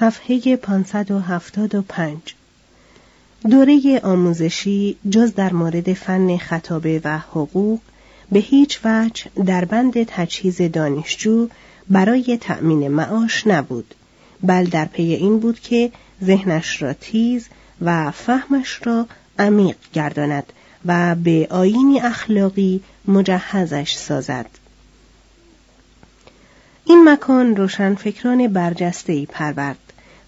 صفحه 575 دوره آموزشی جز در مورد فن خطابه و حقوق به هیچ وجه در بند تجهیز دانشجو برای تأمین معاش نبود بل در پی این بود که ذهنش را تیز و فهمش را عمیق گرداند و به آینی اخلاقی مجهزش سازد. این مکان روشن فکران برجسته ای پرورد.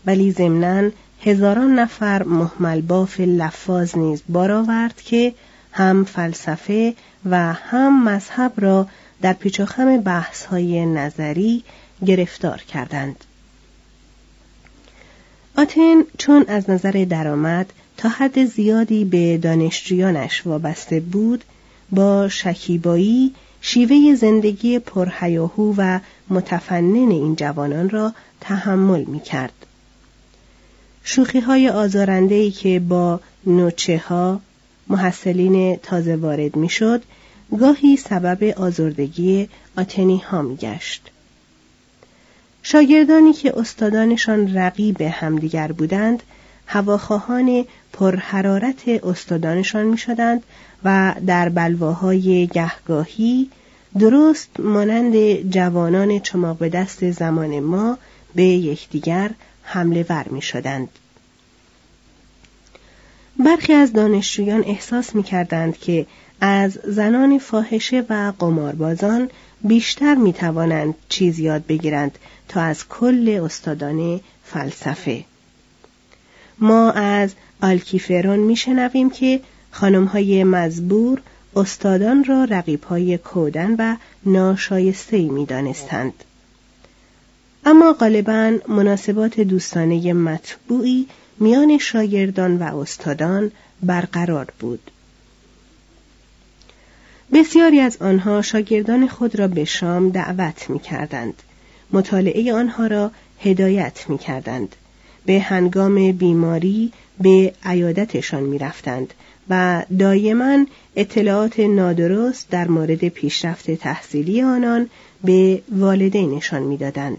ولی ضمناً هزاران نفر محمل باف لفاظ نیز بار که هم فلسفه و هم مذهب را در پیچوخم بحث های نظری گرفتار کردند. آتن چون از نظر درآمد تا حد زیادی به دانشجویانش وابسته بود با شکیبایی شیوه زندگی پرهیاهو و متفنن این جوانان را تحمل می کرد. شوخی های آزارنده که با نوچه ها محصلین تازه وارد می شد گاهی سبب آزردگی آتنی ها می گشت. شاگردانی که استادانشان رقیب همدیگر بودند هواخواهان پرحرارت استادانشان می شدند و در بلواهای گهگاهی درست مانند جوانان چماق به دست زمان ما به یکدیگر حمله ور می شدند. برخی از دانشجویان احساس می کردند که از زنان فاحشه و قماربازان بیشتر می توانند چیز یاد بگیرند تا از کل استادان فلسفه. ما از آلکیفرون می شنویم که های مزبور استادان را های کودن و ناشایسته می دانستند. اما غالبا مناسبات دوستانه مطبوعی میان شاگردان و استادان برقرار بود. بسیاری از آنها شاگردان خود را به شام دعوت می کردند. مطالعه آنها را هدایت می کردند. به هنگام بیماری به عیادتشان می رفتند و دایما اطلاعات نادرست در مورد پیشرفت تحصیلی آنان به والدینشان می‌دادند.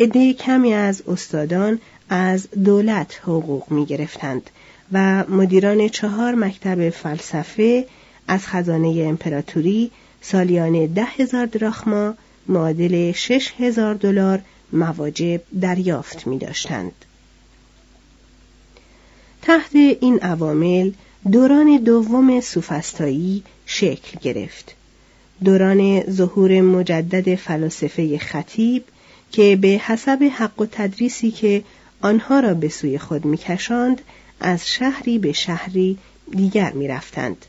عده کمی از استادان از دولت حقوق می گرفتند و مدیران چهار مکتب فلسفه از خزانه امپراتوری سالیانه ده هزار دراخما معادل شش هزار دلار مواجب دریافت می داشتند. تحت این عوامل دوران دوم سوفستایی شکل گرفت. دوران ظهور مجدد فلاسفه خطیب که به حسب حق و تدریسی که آنها را به سوی خود میکشاند از شهری به شهری دیگر می‌رفتند.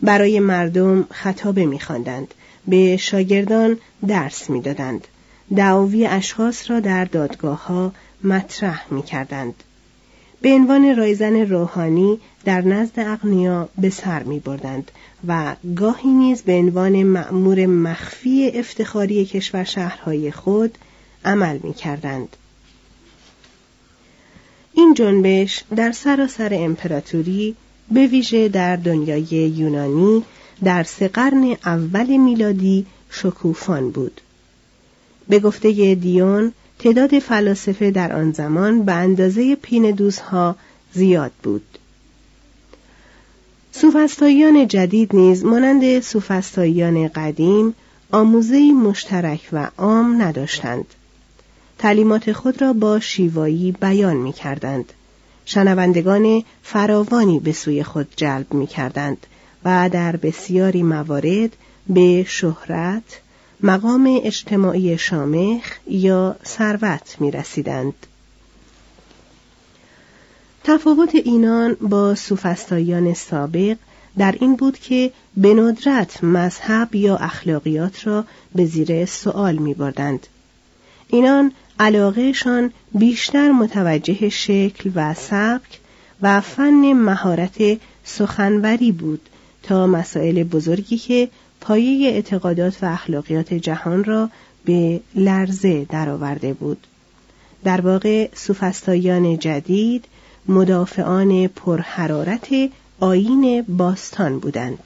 برای مردم خطابه میخواندند. به شاگردان درس می‌دادند. دعاوی اشخاص را در دادگاه ها مطرح می‌کردند. به عنوان رایزن روحانی در نزد اغنیا به سر می بردند و گاهی نیز به عنوان مأمور مخفی افتخاری کشور شهرهای خود عمل می کردند. این جنبش در سراسر امپراتوری به ویژه در دنیای یونانی در سه قرن اول میلادی شکوفان بود. به گفته دیون تعداد فلاسفه در آن زمان به اندازه پین دوزها زیاد بود. سوفستاییان جدید نیز مانند سوفستاییان قدیم آموزه مشترک و عام نداشتند. تعلیمات خود را با شیوایی بیان می کردند. شنوندگان فراوانی به سوی خود جلب می کردند و در بسیاری موارد به شهرت، مقام اجتماعی شامخ یا ثروت می رسیدند. تفاوت اینان با سوفستایان سابق در این بود که به ندرت مذهب یا اخلاقیات را به زیر سوال می بردند. اینان علاقهشان بیشتر متوجه شکل و سبک و فن مهارت سخنوری بود تا مسائل بزرگی که پایه اعتقادات و اخلاقیات جهان را به لرزه درآورده بود. در واقع سوفستایان جدید مدافعان پرحرارت آین باستان بودند.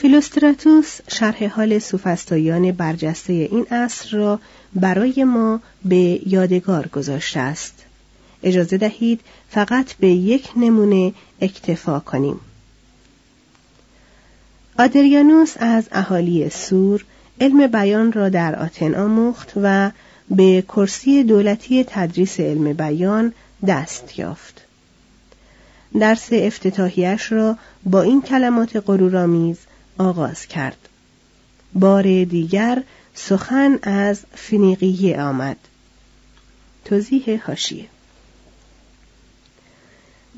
فیلوستراتوس شرح حال سوفستایان برجسته این عصر را برای ما به یادگار گذاشته است. اجازه دهید فقط به یک نمونه اکتفا کنیم. آدریانوس از اهالی سور علم بیان را در آتن آموخت و به کرسی دولتی تدریس علم بیان دست یافت. درس افتتاحیش را با این کلمات غرورآمیز آغاز کرد. بار دیگر سخن از فنیقیه آمد. توضیح هاشیه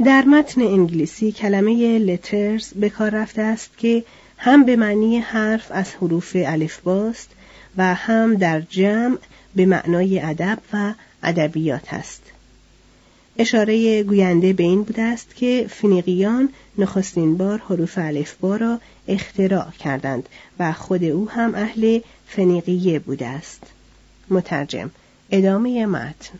در متن انگلیسی کلمه لترز به کار رفته است که هم به معنی حرف از حروف الفباست و هم در جمع به معنای ادب و ادبیات است. اشاره گوینده به این بوده است که فنیقیان نخستین بار حروف الفبا را اختراع کردند و خود او هم اهل فنیقیه بوده است. مترجم ادامه متن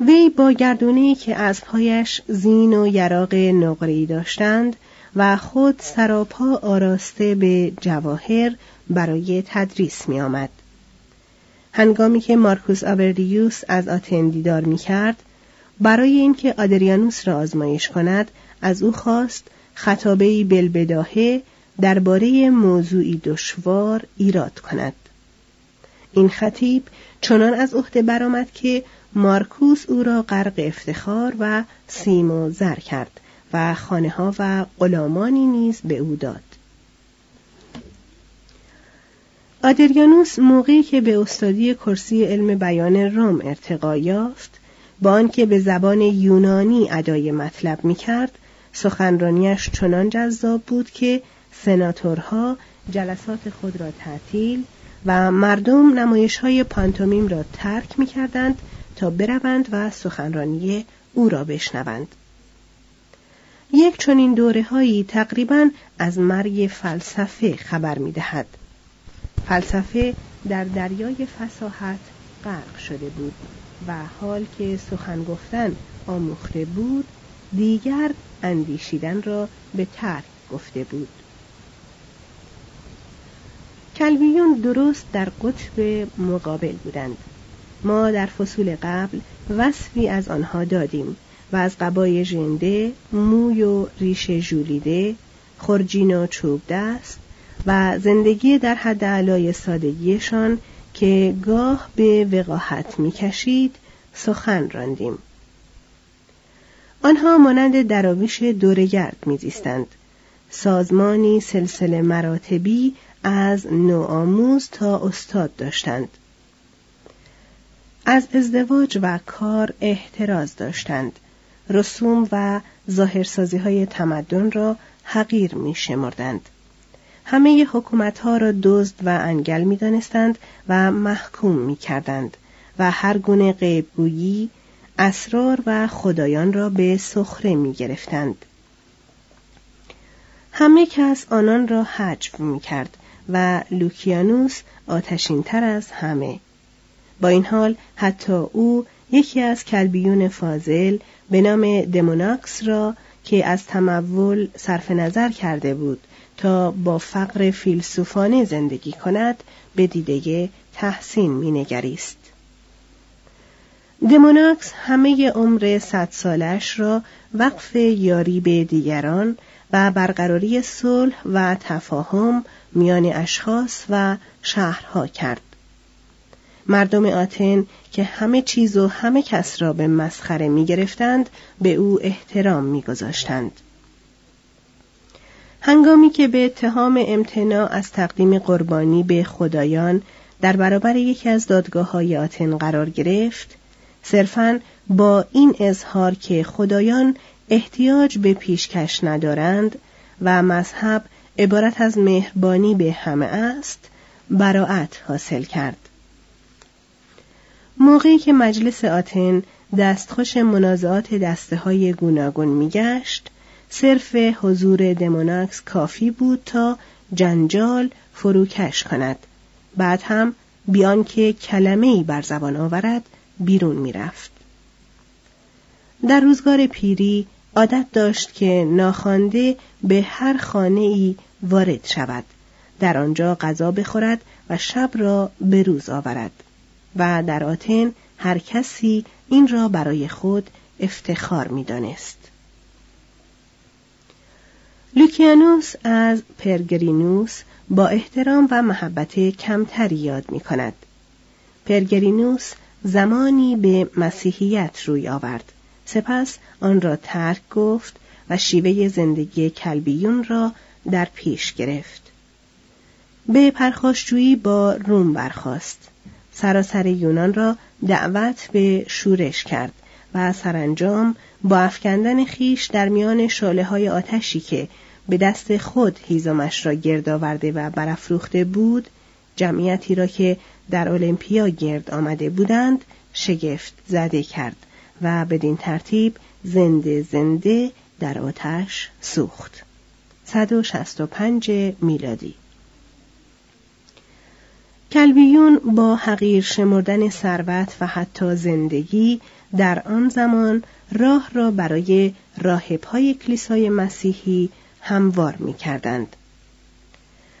وی با گردونی که از پایش زین و یراق نقری داشتند و خود سراپا آراسته به جواهر برای تدریس می آمد. هنگامی که مارکوس آبردیوس از آتن دیدار می کرد، برای اینکه آدریانوس را آزمایش کند از او خواست خطابه بلبداهه درباره موضوعی دشوار ایراد کند. این خطیب چنان از عهده برآمد که مارکوس او را غرق افتخار و سیم و زر کرد و خانه ها و غلامانی نیز به او داد. آدریانوس موقعی که به استادی کرسی علم بیان روم ارتقا یافت با آنکه به زبان یونانی ادای مطلب می کرد سخنرانیش چنان جذاب بود که سناتورها جلسات خود را تعطیل و مردم نمایش های پانتومیم را ترک می کردند تا بروند و سخنرانی او را بشنوند. یک چنین دوره هایی تقریبا از مرگ فلسفه خبر می دهد. فلسفه در دریای فساحت غرق شده بود و حال که سخن گفتن آموخته بود دیگر اندیشیدن را به ترک گفته بود. کلویون درست در قطب مقابل بودند. ما در فصول قبل وصفی از آنها دادیم و از قبای ژنده، موی و ریش ژولیده، خرجین و چوب دست و زندگی در حد علای سادگیشان که گاه به وقاحت می‌کشید سخن راندیم. آنها مانند دراویش دورگرد میزیستند سازمانی سلسله مراتبی از نوآموز تا استاد داشتند از ازدواج و کار احتراز داشتند رسوم و ظاهرسازی های تمدن را حقیر می شمردند. همه حکومت ها را دزد و انگل می دانستند و محکوم می کردند و هر گونه غیبگویی اسرار و خدایان را به سخره می گرفتند. همه کس آنان را حجب می کرد و لوکیانوس آتشین تر از همه. با این حال حتی او یکی از کلبیون فاضل به نام دموناکس را که از تمول صرف نظر کرده بود تا با فقر فیلسوفانه زندگی کند به دیده تحسین مینگریست. دموناکس همه عمر صد سالش را وقف یاری به دیگران و برقراری صلح و تفاهم میان اشخاص و شهرها کرد. مردم آتن که همه چیز و همه کس را به مسخره می گرفتند به او احترام می گذاشتند. هنگامی که به اتهام امتناع از تقدیم قربانی به خدایان در برابر یکی از دادگاه های آتن قرار گرفت صرفا با این اظهار که خدایان احتیاج به پیشکش ندارند و مذهب عبارت از مهربانی به همه است براعت حاصل کرد. موقعی که مجلس آتن دستخوش منازعات دسته های گوناگون میگشت صرف حضور دموناکس کافی بود تا جنجال فروکش کند. بعد هم بیان که کلمه ای بر زبان آورد بیرون می‌رفت. در روزگار پیری عادت داشت که ناخوانده به هر خانه ای وارد شود. در آنجا غذا بخورد و شب را به روز آورد. و در آتن هر کسی این را برای خود افتخار می دانست. لوکیانوس از پرگرینوس با احترام و محبت کمتری یاد می کند. پرگرینوس زمانی به مسیحیت روی آورد. سپس آن را ترک گفت و شیوه زندگی کلبیون را در پیش گرفت. به پرخاشجویی با روم برخاست. سراسر یونان را دعوت به شورش کرد و سرانجام با افکندن خیش در میان شاله های آتشی که به دست خود هیزمش را گرد آورده و برافروخته بود جمعیتی را که در المپیا گرد آمده بودند شگفت زده کرد و بدین ترتیب زنده زنده در آتش سوخت. 165 میلادی. کلبیون با حقیر شمردن ثروت و حتی زندگی در آن زمان راه را برای راهبهای کلیسای مسیحی هموار می کردند.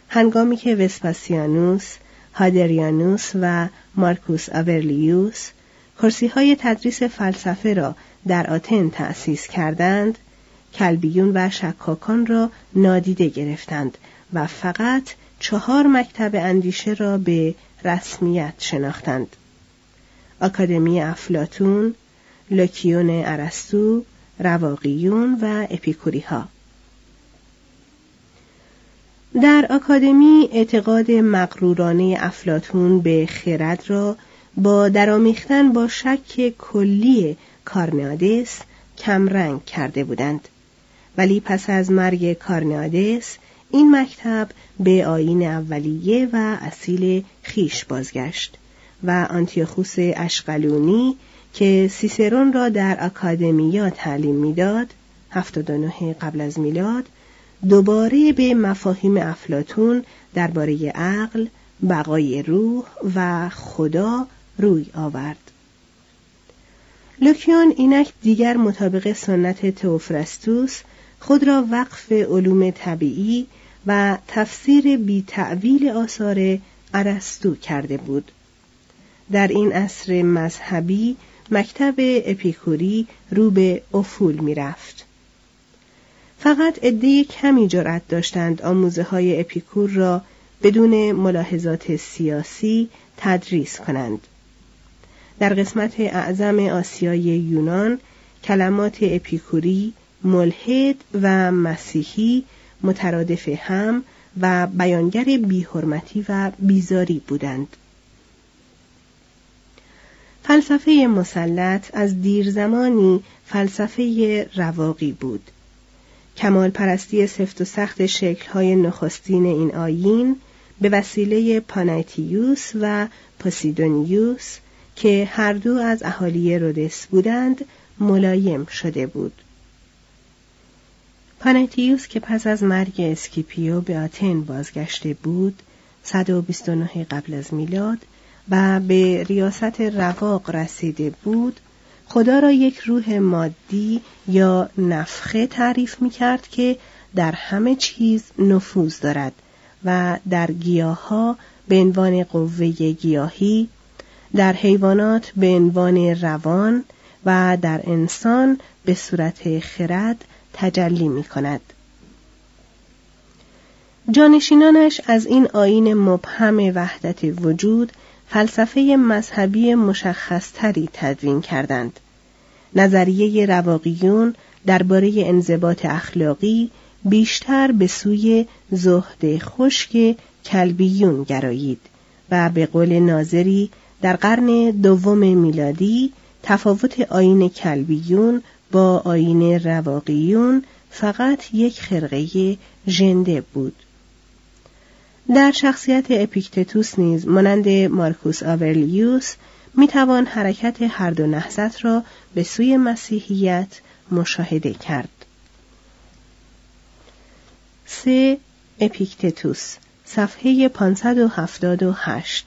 هنگامی که وسپاسیانوس، هادریانوس و مارکوس آورلیوس کرسی های تدریس فلسفه را در آتن تأسیس کردند، کلبیون و شکاکان را نادیده گرفتند و فقط چهار مکتب اندیشه را به رسمیت شناختند. آکادمی افلاتون، لوکیون ارسطو، رواقیون و اپیکوری ها. در آکادمی اعتقاد مقرورانه افلاتون به خرد را با درامیختن با شک کلی کارنادس کمرنگ کرده بودند. ولی پس از مرگ کارنادس این مکتب به آین اولیه و اصیل خیش بازگشت و آنتیوخوس اشقلونی که سیسرون را در اکادمیا تعلیم می‌داد 79 قبل از میلاد دوباره به مفاهیم افلاتون درباره عقل، بقای روح و خدا روی آورد. لوکیان اینک دیگر مطابق سنت توفرستوس خود را وقف علوم طبیعی و تفسیر بی تعویل آثار ارسطو کرده بود. در این عصر مذهبی مکتب اپیکوری رو به افول می رفت. فقط عده کمی جرأت داشتند آموزه های اپیکور را بدون ملاحظات سیاسی تدریس کنند. در قسمت اعظم آسیای یونان کلمات اپیکوری، ملحد و مسیحی مترادف هم و بیانگر بیحرمتی و بیزاری بودند. فلسفه مسلط از دیر زمانی فلسفه رواقی بود. کمال پرستی سفت و سخت شکلهای نخستین این آیین به وسیله پانایتیوس و پوسیدونیوس که هر دو از اهالی رودس بودند ملایم شده بود. پانایتیوس که پس از مرگ اسکیپیو به آتن بازگشته بود 129 قبل از میلاد و به ریاست رواق رسیده بود خدا را یک روح مادی یا نفخه تعریف می کرد که در همه چیز نفوذ دارد و در گیاها به عنوان قوه گیاهی در حیوانات به عنوان روان و در انسان به صورت خرد تجلی می کند. جانشینانش از این آین مبهم وحدت وجود فلسفه مذهبی مشخصتری تدوین کردند. نظریه رواقیون درباره انضباط اخلاقی بیشتر به سوی زهد خشک کلبیون گرایید و به قول ناظری در قرن دوم میلادی تفاوت آین کلبیون با آین رواقیون فقط یک خرقه ژنده بود. در شخصیت اپیکتتوس نیز مانند مارکوس آورلیوس می‌توان حرکت هر دو نهضت را به سوی مسیحیت مشاهده کرد. سه اپیکتتوس صفحه 578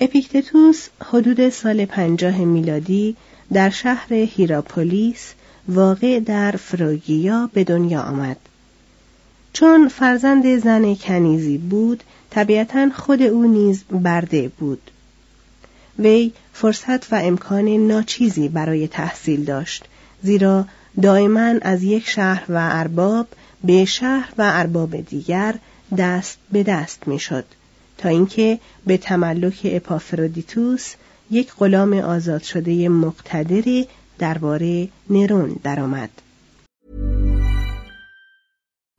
اپیکتتوس حدود سال پنجاه میلادی در شهر هیراپولیس واقع در فروگیا به دنیا آمد. چون فرزند زن کنیزی بود طبیعتا خود او نیز برده بود وی فرصت و امکان ناچیزی برای تحصیل داشت زیرا دائما از یک شهر و ارباب به شهر و ارباب دیگر دست به دست می‌شد تا اینکه به تملک اپافرودیتوس یک غلام آزاد شده مقتدری درباره نرون درآمد.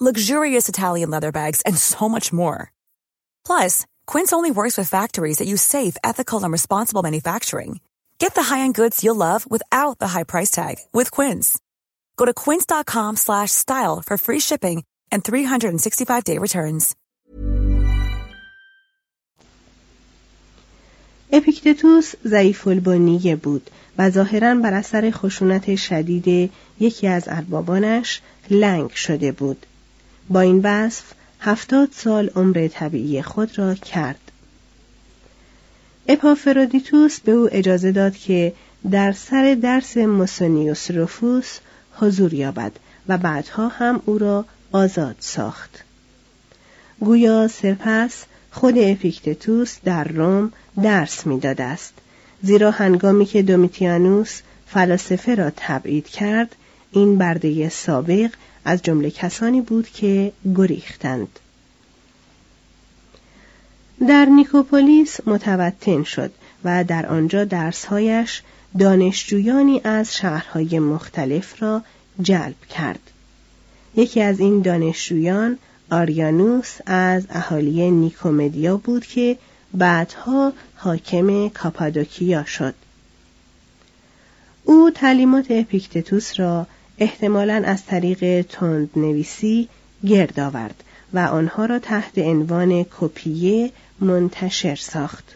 luxurious Italian leather bags, and so much more. Plus, Quince only works with factories that use safe, ethical, and responsible manufacturing. Get the high-end goods you'll love without the high price tag with Quince. Go to quince.com/style for free shipping and 365-day returns. اپیکتتوس ضعیف البنیه بود و ظاهرا بر اثر خشونت شدید یکی از اربابانش لنگ شده بود. با این وصف هفتاد سال عمر طبیعی خود را کرد. اپافرودیتوس به او اجازه داد که در سر درس موسونیوس روفوس حضور یابد و بعدها هم او را آزاد ساخت. گویا سپس خود اپیکتتوس در روم درس می‌داد است زیرا هنگامی که دومیتیانوس فلاسفه را تبعید کرد این برده سابق از جمله کسانی بود که گریختند. در نیکوپولیس متوطن شد و در آنجا درسهایش دانشجویانی از شهرهای مختلف را جلب کرد. یکی از این دانشجویان آریانوس از اهالی نیکومدیا بود که بعدها حاکم کاپادوکیا شد. او تعلیمات اپیکتتوس را احتمالا از طریق تند نویسی گرد آورد و آنها را تحت عنوان کپیه منتشر ساخت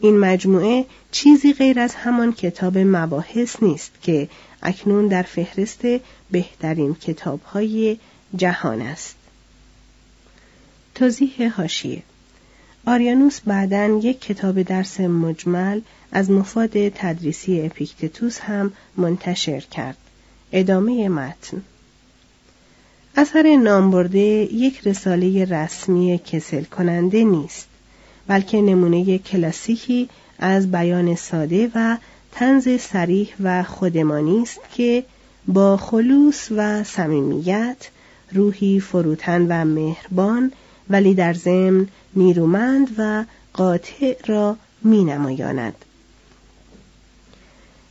این مجموعه چیزی غیر از همان کتاب مباحث نیست که اکنون در فهرست بهترین کتابهای جهان است توضیح هاشیه آریانوس بعدا یک کتاب درس مجمل از مفاد تدریسی اپیکتتوس هم منتشر کرد. ادامه متن اثر نامبرده یک رساله رسمی کسل کننده نیست بلکه نمونه کلاسیکی از بیان ساده و تنز سریح و خودمانی است که با خلوص و صمیمیت روحی فروتن و مهربان ولی در ضمن نیرومند و قاطع را می نمایاند.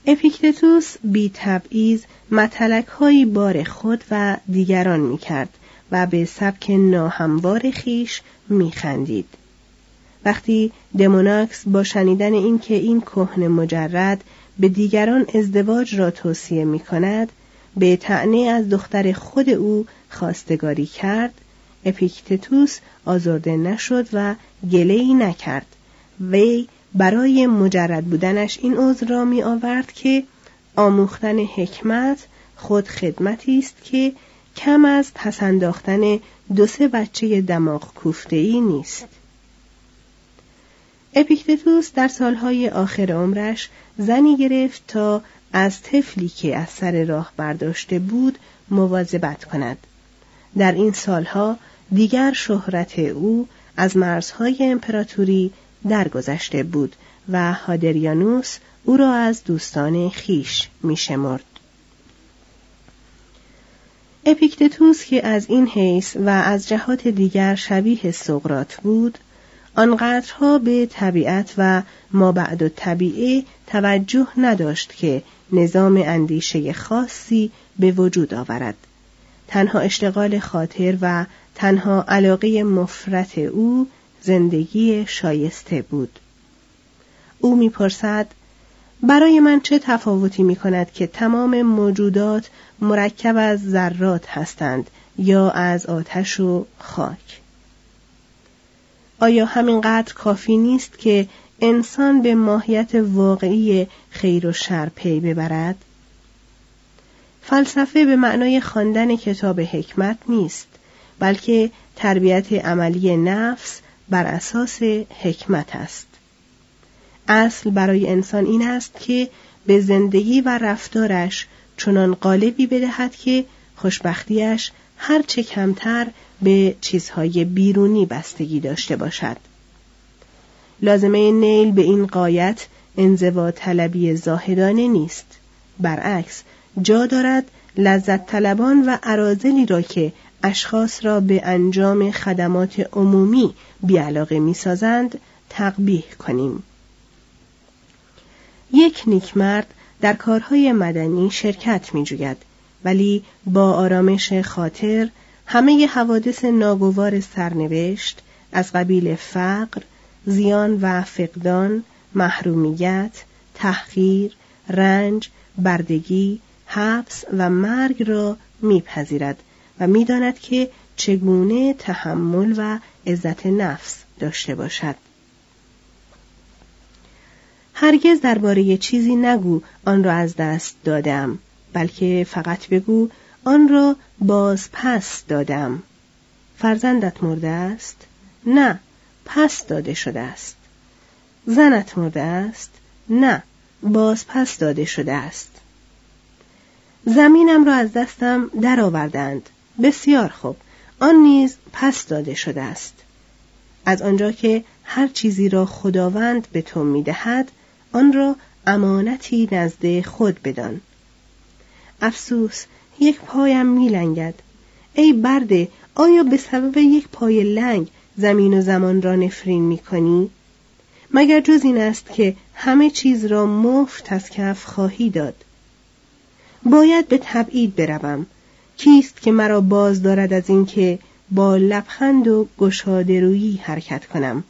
اپیکتتوس بی تبعیض متلک هایی بار خود و دیگران می کرد و به سبک ناهموار خیش می خندید. وقتی دموناکس با شنیدن اینکه این کهن مجرد به دیگران ازدواج را توصیه می کند به تعنی از دختر خود او خواستگاری کرد اپیکتتوس آزرده نشد و گلهی نکرد وی برای مجرد بودنش این عذر را می آورد که آموختن حکمت خود خدمتی است که کم از پسنداختن دو سه بچه دماغ کوفته ای نیست. اپیکتتوس در سالهای آخر عمرش زنی گرفت تا از طفلی که از سر راه برداشته بود مواظبت کند. در این سالها دیگر شهرت او از مرزهای امپراتوری درگذشته بود و هادریانوس او را از دوستان خیش میشمرد. اپیکتتوس که از این حیث و از جهات دیگر شبیه سقرات بود آنقدرها به طبیعت و ما بعد و طبیعه توجه نداشت که نظام اندیشه خاصی به وجود آورد تنها اشتغال خاطر و تنها علاقه مفرت او زندگی شایسته بود. او می‌پرسد برای من چه تفاوتی می کند که تمام موجودات مرکب از ذرات هستند یا از آتش و خاک؟ آیا همینقدر کافی نیست که انسان به ماهیت واقعی خیر و شر پی ببرد؟ فلسفه به معنای خواندن کتاب حکمت نیست بلکه تربیت عملی نفس بر اساس حکمت است. اصل برای انسان این است که به زندگی و رفتارش چنان قالبی بدهد که خوشبختیش هرچه کمتر به چیزهای بیرونی بستگی داشته باشد. لازمه نیل به این قایت انزوا طلبی زاهدانه نیست. برعکس جا دارد لذت طلبان و عرازلی را که اشخاص را به انجام خدمات عمومی بیعلاقه می سازند تقبیح کنیم. یک نیکمرد در کارهای مدنی شرکت می جوید ولی با آرامش خاطر همه حوادث ناگوار سرنوشت از قبیل فقر، زیان و فقدان، محرومیت، تحقیر، رنج، بردگی، حبس و مرگ را میپذیرد و می‌داند که چگونه تحمل و عزت نفس داشته باشد. هرگز درباره چیزی نگو آن را از دست دادم بلکه فقط بگو آن را باز پس دادم. فرزندت مرده است؟ نه پس داده شده است. زنت مرده است؟ نه باز پس داده شده است. زمینم را از دستم درآوردند. بسیار خوب. آن نیز پس داده شده است. از آنجا که هر چیزی را خداوند به تو می‌دهد آن را امانتی نزد خود بدان. افسوس یک پایم میلنگد. ای برده آیا به سبب یک پای لنگ زمین و زمان را نفرین می‌کنی؟ مگر جز این است که همه چیز را مفت از کف خواهی داد؟ باید به تبعید بروم. کیست که مرا باز دارد از اینکه با لبخند و گشاده رویی حرکت کنم؟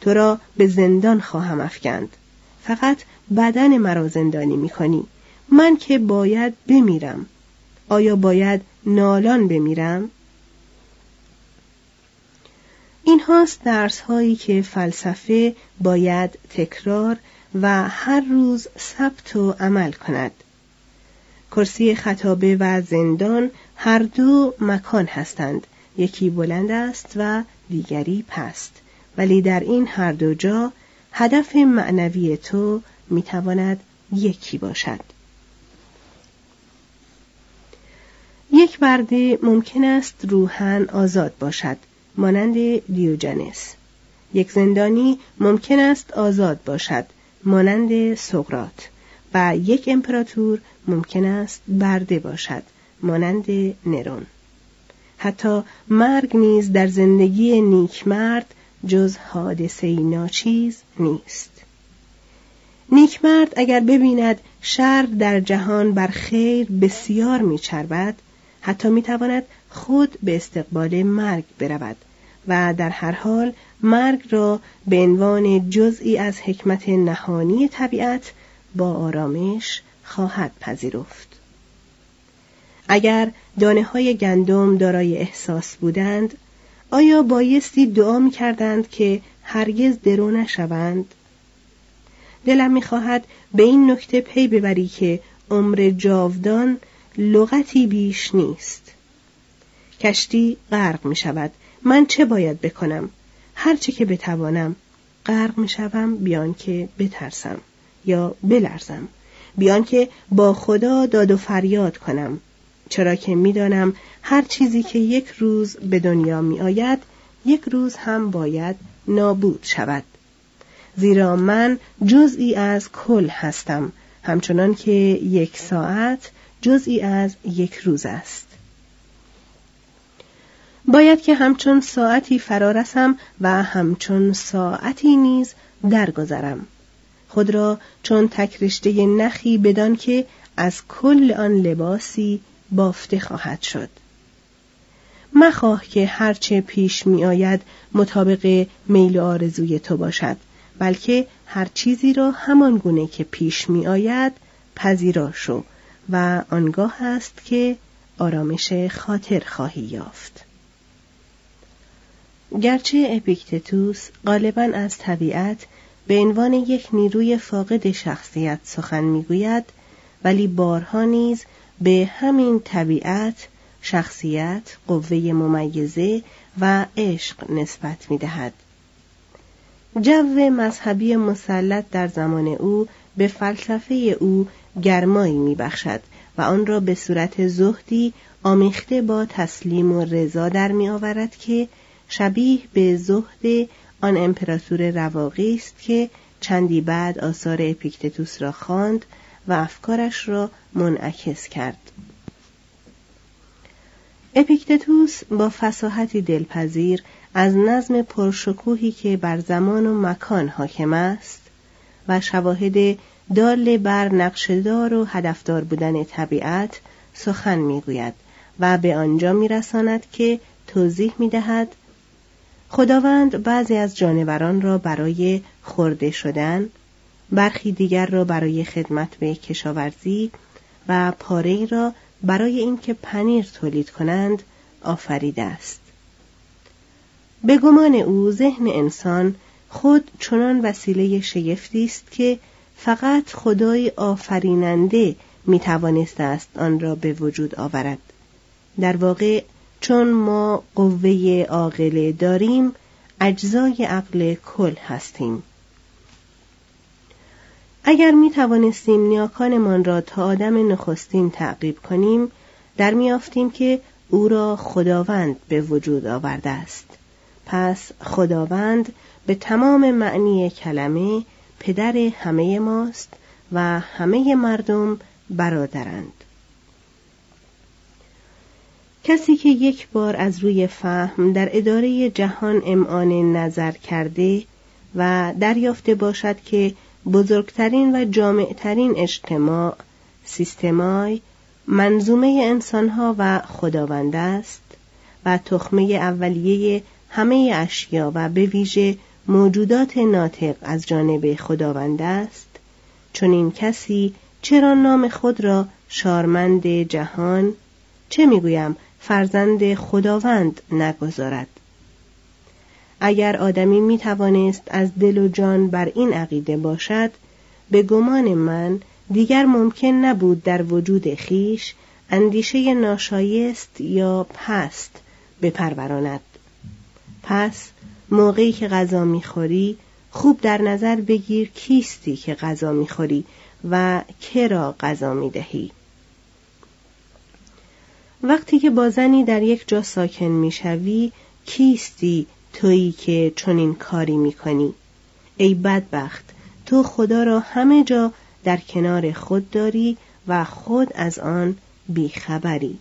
تو را به زندان خواهم افکند. فقط بدن مرا زندانی می‌کنی. من که باید بمیرم. آیا باید نالان بمیرم؟ این هاست درس هایی که فلسفه باید تکرار و هر روز ثبت و عمل کند. کرسی خطابه و زندان هر دو مکان هستند. یکی بلند است و دیگری پست. ولی در این هر دو جا هدف معنوی تو می‌تواند یکی باشد. یک برده ممکن است روحن آزاد باشد مانند دیوجنس. یک زندانی ممکن است آزاد باشد مانند سقرات و یک امپراتور ممکن است برده باشد مانند نرون. حتی مرگ نیز در زندگی نیکمرد جز حادثه ناچیز نیست. نیکمرد اگر ببیند شر در جهان بر خیر بسیار میچربد حتی می‌تواند خود به استقبال مرگ برود و در هر حال مرگ را به عنوان جزئی از حکمت نهانی طبیعت با آرامش خواهد پذیرفت. اگر دانه های گندم دارای احساس بودند آیا بایستی دعا می کردند که هرگز درو نشوند؟ دلم می‌خواهد به این نکته پی ببری که عمر جاودان لغتی بیش نیست. کشتی غرق می شود من چه باید بکنم؟ هرچه که بتوانم غرق می شوم بیان که بترسم یا بلرزم. بیان که با خدا داد و فریاد کنم. چرا که می‌دانم هر چیزی که یک روز به دنیا می آید یک روز هم باید نابود شود. زیرا من جزئی از کل هستم همچنان که یک ساعت جزئی از یک روز است. باید که همچون ساعتی فرارسم و همچون ساعتی نیز درگذرم. خود را چون تکرشته نخی بدان که از کل آن لباسی بافته خواهد شد. مخواه که هرچه پیش می آید مطابق میل و آرزوی تو باشد بلکه هر چیزی را همان گونه که پیش می آید پذیرا شو و آنگاه است که آرامش خاطر خواهی یافت. گرچه اپیکتتوس غالبا از طبیعت به عنوان یک نیروی فاقد شخصیت سخن می‌گوید ولی بارها نیز به همین طبیعت شخصیت قوه ممیزه و عشق نسبت می دهد. جو مذهبی مسلط در زمان او به فلسفه او گرمایی می بخشد و آن را به صورت زهدی آمیخته با تسلیم و رضا در می آورد که شبیه به زهد آن امپراتور رواقی است که چندی بعد آثار اپیکتتوس را خواند و افکارش را منعکس کرد. اپیکتتوس با فساحتی دلپذیر از نظم پرشکوهی که بر زمان و مکان حاکم است و شواهد دال بر نقشدار و هدفدار بودن طبیعت سخن می‌گوید و به آنجا میرساند که توضیح می‌دهد خداوند بعضی از جانوران را برای خورده شدن برخی دیگر را برای خدمت به کشاورزی و پاره را برای اینکه پنیر تولید کنند آفریده است. به گمان او ذهن انسان خود چنان وسیله شگفتی است که فقط خدای آفریننده می توانسته است آن را به وجود آورد. در واقع چون ما قوه عاقله داریم اجزای عقل کل هستیم. اگر می توانستیم نیاکانمان را تا آدم نخستین تعقیب کنیم در میافتیم که او را خداوند به وجود آورده است. پس خداوند به تمام معنی کلمه پدر همه ماست و همه مردم برادرند. کسی که یک بار از روی فهم در اداره جهان امعان نظر کرده و دریافته باشد که بزرگترین و جامعترین اجتماع سیستمای منظومه انسانها و خداوند است و تخمه اولیه همه اشیا و به ویژه موجودات ناطق از جانب خداوند است. چون این کسی چرا نام خود را شارمند جهان؟ چه می‌گویم؟ فرزند خداوند نگذارد. اگر آدمی می توانست از دل و جان بر این عقیده باشد به گمان من دیگر ممکن نبود در وجود خیش اندیشه ناشایست یا پست بپروراند. پس موقعی که غذا می‌خوری خوب در نظر بگیر کیستی که غذا می‌خوری و که را غذا می‌دهی. وقتی که با زنی در یک جا ساکن می‌شوی کیستی تویی که چنین کاری می‌کنی؟ ای بدبخت تو خدا را همه جا در کنار خود داری و خود از آن بیخبری.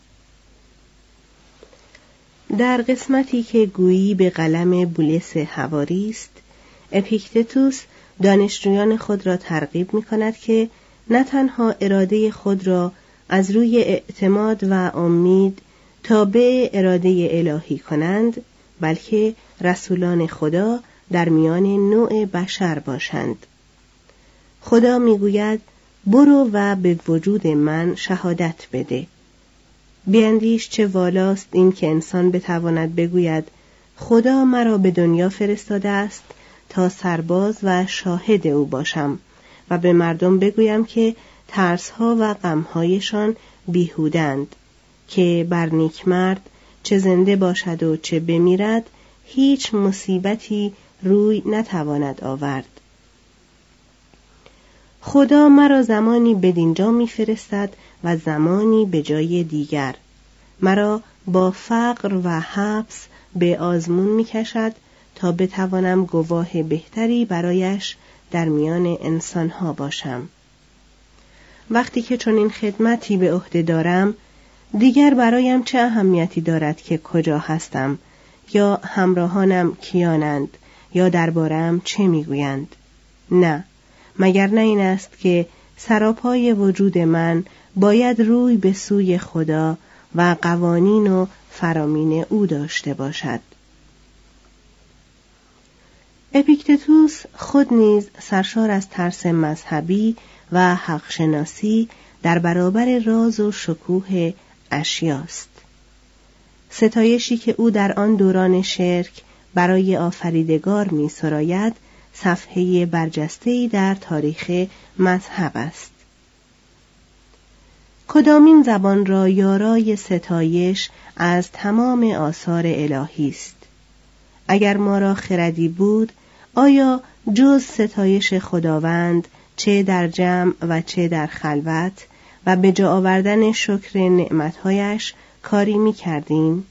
در قسمتی که گویی به قلم بولس هواری است اپیکتتوس دانشجویان خود را ترغیب می کند که نه تنها اراده خود را از روی اعتماد و امید تا به اراده الهی کنند بلکه رسولان خدا در میان نوع بشر باشند. خدا می‌گوید برو و به وجود من شهادت بده. بیندیش چه والاست این که انسان بتواند بگوید خدا مرا به دنیا فرستاده است تا سرباز و شاهد او باشم. و به مردم بگویم که ترسها و غمهایشان بیهودند که بر مرد چه زنده باشد و چه بمیرد هیچ مصیبتی روی نتواند آورد. خدا مرا زمانی بدینجا میفرستد و زمانی به جای دیگر. مرا با فقر و حبس به آزمون می‌کشد تا بتوانم گواه بهتری برایش در میان انسانها باشم. وقتی که چون این خدمتی به عهده دارم دیگر برایم چه اهمیتی دارد که کجا هستم؟ یا همراهانم کیانند؟ یا دربارم چه می‌گویند؟ نه مگر نه این است که سراپای وجود من باید روی به سوی خدا و قوانین و فرامین او داشته باشد. اپیکتتوس خود نیز سرشار از ترس مذهبی و حقشناسی در برابر راز و شکوه اشیاست ستایشی که او در آن دوران شرک برای آفریدگار می سراید صفحه برجسته‌ای در تاریخ مذهب است. کدامین زبان را یارای ستایش از تمام آثار الهی است؟ اگر ما را خردی بود آیا جز ستایش خداوند چه در جمع و چه در خلوت و به جا آوردن شکر نعمتهایش کاری می کردیم؟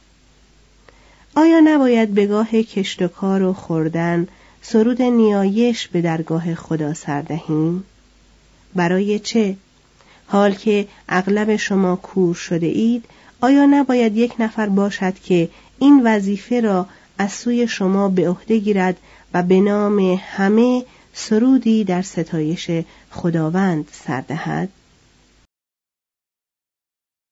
آیا نباید به گاه کشت و کار و خوردن سرود نیایش به درگاه خدا سردهیم؟ برای چه؟ حال که اغلب شما کور شده اید آیا نباید یک نفر باشد که این وظیفه را از سوی شما به عهده گیرد و به نام همه سرودی در ستایش خداوند سردهد؟